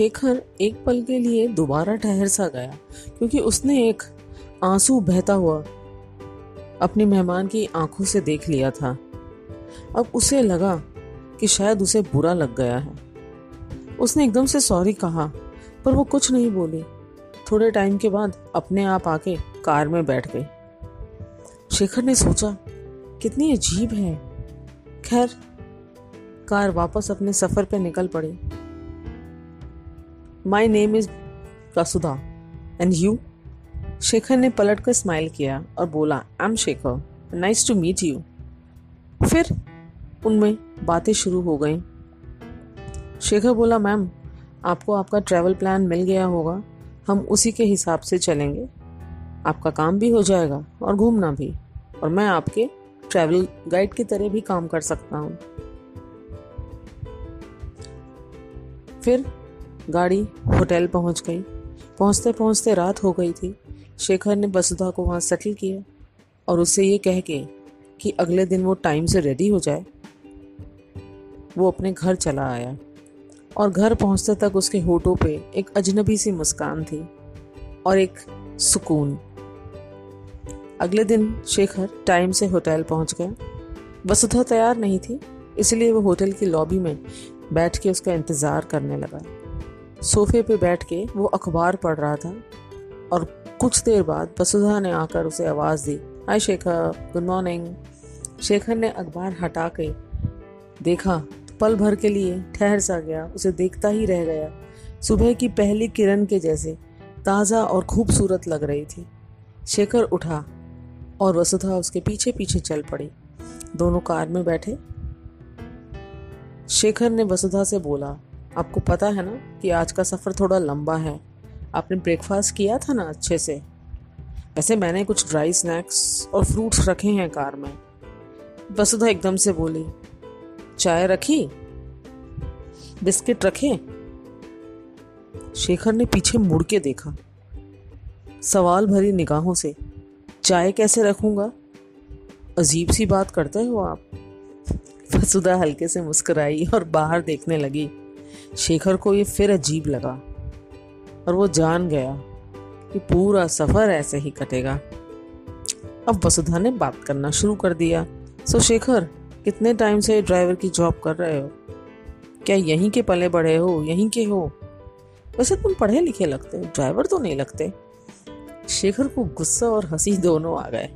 शेखर एक पल के लिए दोबारा ठहर सा गया, क्योंकि उसने एक आँसू बहता हुआ अपने मेहमान की आँखों से देख लिया था। अब उसे लगा कि शायद उसे बुरा लग गया है। उसने एकदम से सॉरी कहा, पर वो कुछ नहीं बोली। थोड़े टाइम के बाद अपने आप आके कार में बैठ गई। शेखर ने सोचा, कितनी अजीब है। खैर, कार वापस अपने सफ़र पे निकल पड़ी। My name is Kasudha and you Shekhar ने पलट कर स्माइल किया और बोला I am Shekhar nice to meet you फिर उनमें बातें शुरू हो गई। शेखर बोला मैम आपको आपका ट्रैवल प्लान मिल गया होगा। हम उसी के हिसाब से चलेंगे। आपका काम भी हो जाएगा और घूमना भी। और मैं आपके ट्रैवल गाइड की तरह भी काम कर सकता हूँ। फिर गाड़ी होटल पहुँच गई। पहुँचते पहुँचते रात हो गई थी। शेखर ने वसुधा को वहाँ सेटल किया और उससे ये कह के कि अगले दिन वो टाइम से रेडी हो जाए। वो अपने घर चला आया और घर पहुँचते तक उसके होठों पे एक अजनबी सी मुस्कान थी और एक सुकून। अगले दिन शेखर टाइम से होटल पहुँच गया। वसुधा तैयार नहीं थी, इसलिए वो होटल की लॉबी में बैठ के उसका इंतज़ार करने लगा। सोफे पे बैठ के वो अखबार पढ़ रहा था और कुछ देर बाद वसुधा ने आकर उसे आवाज़ दी, hi Shekhar good morning Shekhar ने अखबार हटा के देखा तो पल भर के लिए ठहर सा गया, उसे देखता ही रह गया। सुबह की पहली किरण के जैसे ताज़ा और खूबसूरत लग रही थी। शेखर उठा और वसुधा उसके पीछे पीछे चल पड़ी। दोनों कार में बैठे। शेखर ने वसुधा से बोला आपको पता है ना कि आज का सफ़र थोड़ा लंबा है। आपने ब्रेकफास्ट किया था ना अच्छे से? वैसे मैंने कुछ ड्राई स्नैक्स और फ्रूट्स रखे हैं कार में। वसुधा एकदम से बोली, चाय रखी? बिस्किट रखे? शेखर ने पीछे मुड़ के देखा। सवाल भरी निगाहों से, चाय कैसे रखूँगा? अजीब सी बात करते हो आप। वसुधा हल्के से मुस्कुराई और बाहर देखने लगी। शेखर को ये फिर अजीब लगा और वो जान गया कि पूरा सफ़र ऐसे ही कटेगा। अब वसुधा ने बात करना शुरू कर दिया। सो शेखर, कितने टाइम से ड्राइवर की जॉब कर रहे हो? क्या यहीं के पले बड़े हो? यहीं के हो? वैसे तुम पढ़े लिखे लगते हो ड्राइवर तो नहीं लगते। शेखर को गुस्सा और हँसी दोनों आ गए।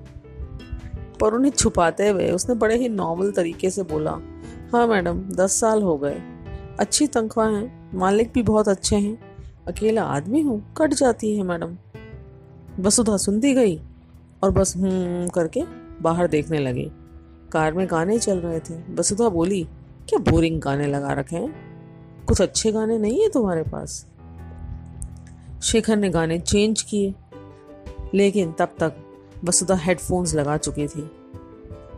पर उन्हें छुपाते हुए उसने बड़े ही नॉर्मल तरीके से बोला हाँ मैडम, दस साल हो गए। अच्छी तनख्वाह है, मालिक भी बहुत अच्छे हैं। अकेला आदमी हूँ, कट जाती है मैडम। वसुधा सुनती गई और बस हम्म करके बाहर देखने लगी। कार में गाने चल रहे थे। वसुधा बोली, क्या बोरिंग गाने लगा रखे हैं? कुछ अच्छे गाने नहीं है तुम्हारे पास? शेखर ने गाने चेंज किए। लेकिन तब तक वसुधा हेडफोन्स लगा चुकी थी।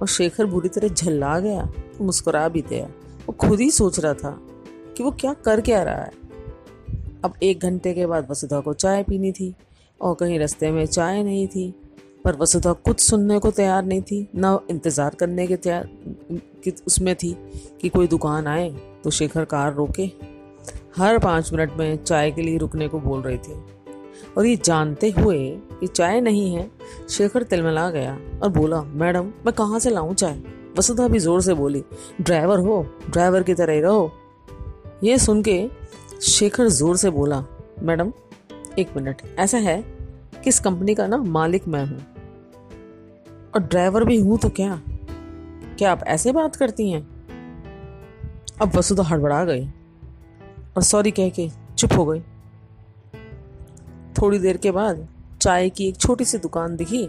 और शेखर बुरी तरह झल्ला गया, मुस्कुरा भी गया वो खुद ही सोच रहा था कि वो क्या कर क्या रहा है। अब एक घंटे के बाद वसुधा को चाय पीनी थी और कहीं रास्ते में चाय नहीं थी, पर वसुधा कुछ सुनने को तैयार नहीं थी, ना इंतज़ार करने के तैयार उसमें थी कि कोई दुकान आए तो शेखर कार रोके। हर पाँच मिनट में चाय के लिए रुकने को बोल रही थी। और ये जानते हुए कि चाय नहीं है, शेखर तिलमिला गया और बोला, मैडम, मैं कहाँ से लाऊं चाय? वसुधा भी ज़ोर से बोली, ड्राइवर हो, ड्राइवर की तरह ही रहो। ये सुन के शेखर ज़ोर से बोला, मैडम, एक मिनट। ऐसा है कि इस कंपनी का ना मालिक मैं हूँ। और ड्राइवर भी हूँ तो क्या? क्या आप ऐसे बात करती हैं? अब वसुधा हड़बड़ा गई और सॉरी कह के चुप हो गई। थोड़ी देर के बाद चाय की एक छोटी सी दुकान दिखी।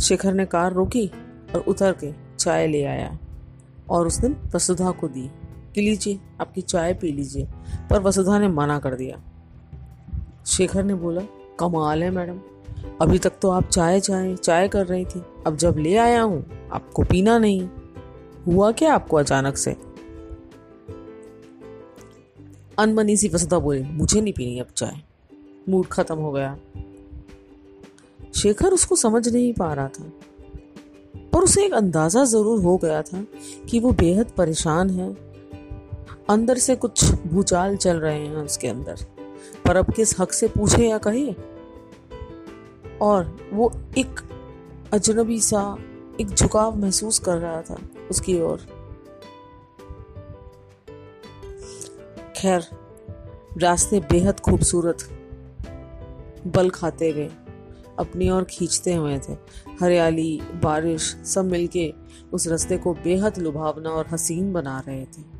शेखर ने कार रोकी और उतर के चाय ले आया और उसने वसुधा को दी। कि लीजिए, आपकी चाय पी लीजिए। पर वसुधा ने मना कर दिया। शेखर ने बोला, कमाल है मैडम। अभी तक तो आप चाय चाय चाय कर रही थी। अब जब ले आया हूँ, आपको पीना नहीं। हुआ क्या आपको अचानक से? अनमनी सी वसुधा बोली, मुझे नहीं पीनी अब चाय। मूड खत्म हो गया। शेखर उसको समझ नहीं पा रहा था। पर उसे एक अंदाज़ा ज़रूर हो गया था कि वो बेहद परेशान है अंदर से कुछ भूचाल चल रहे हैं उसके अंदर। पर अब किस हक से पूछे या कहे? और वो एक अजनबी सा, एक झुकाव महसूस कर रहा था उसकी ओर। खैर, रास्ते बेहद खूबसूरत बल खाते हुए, अपनी ओर खींचते हुए थे। हरियाली, बारिश, सब मिलके उस रास्ते को बेहद लुभावना और हसीन बना रहे थे।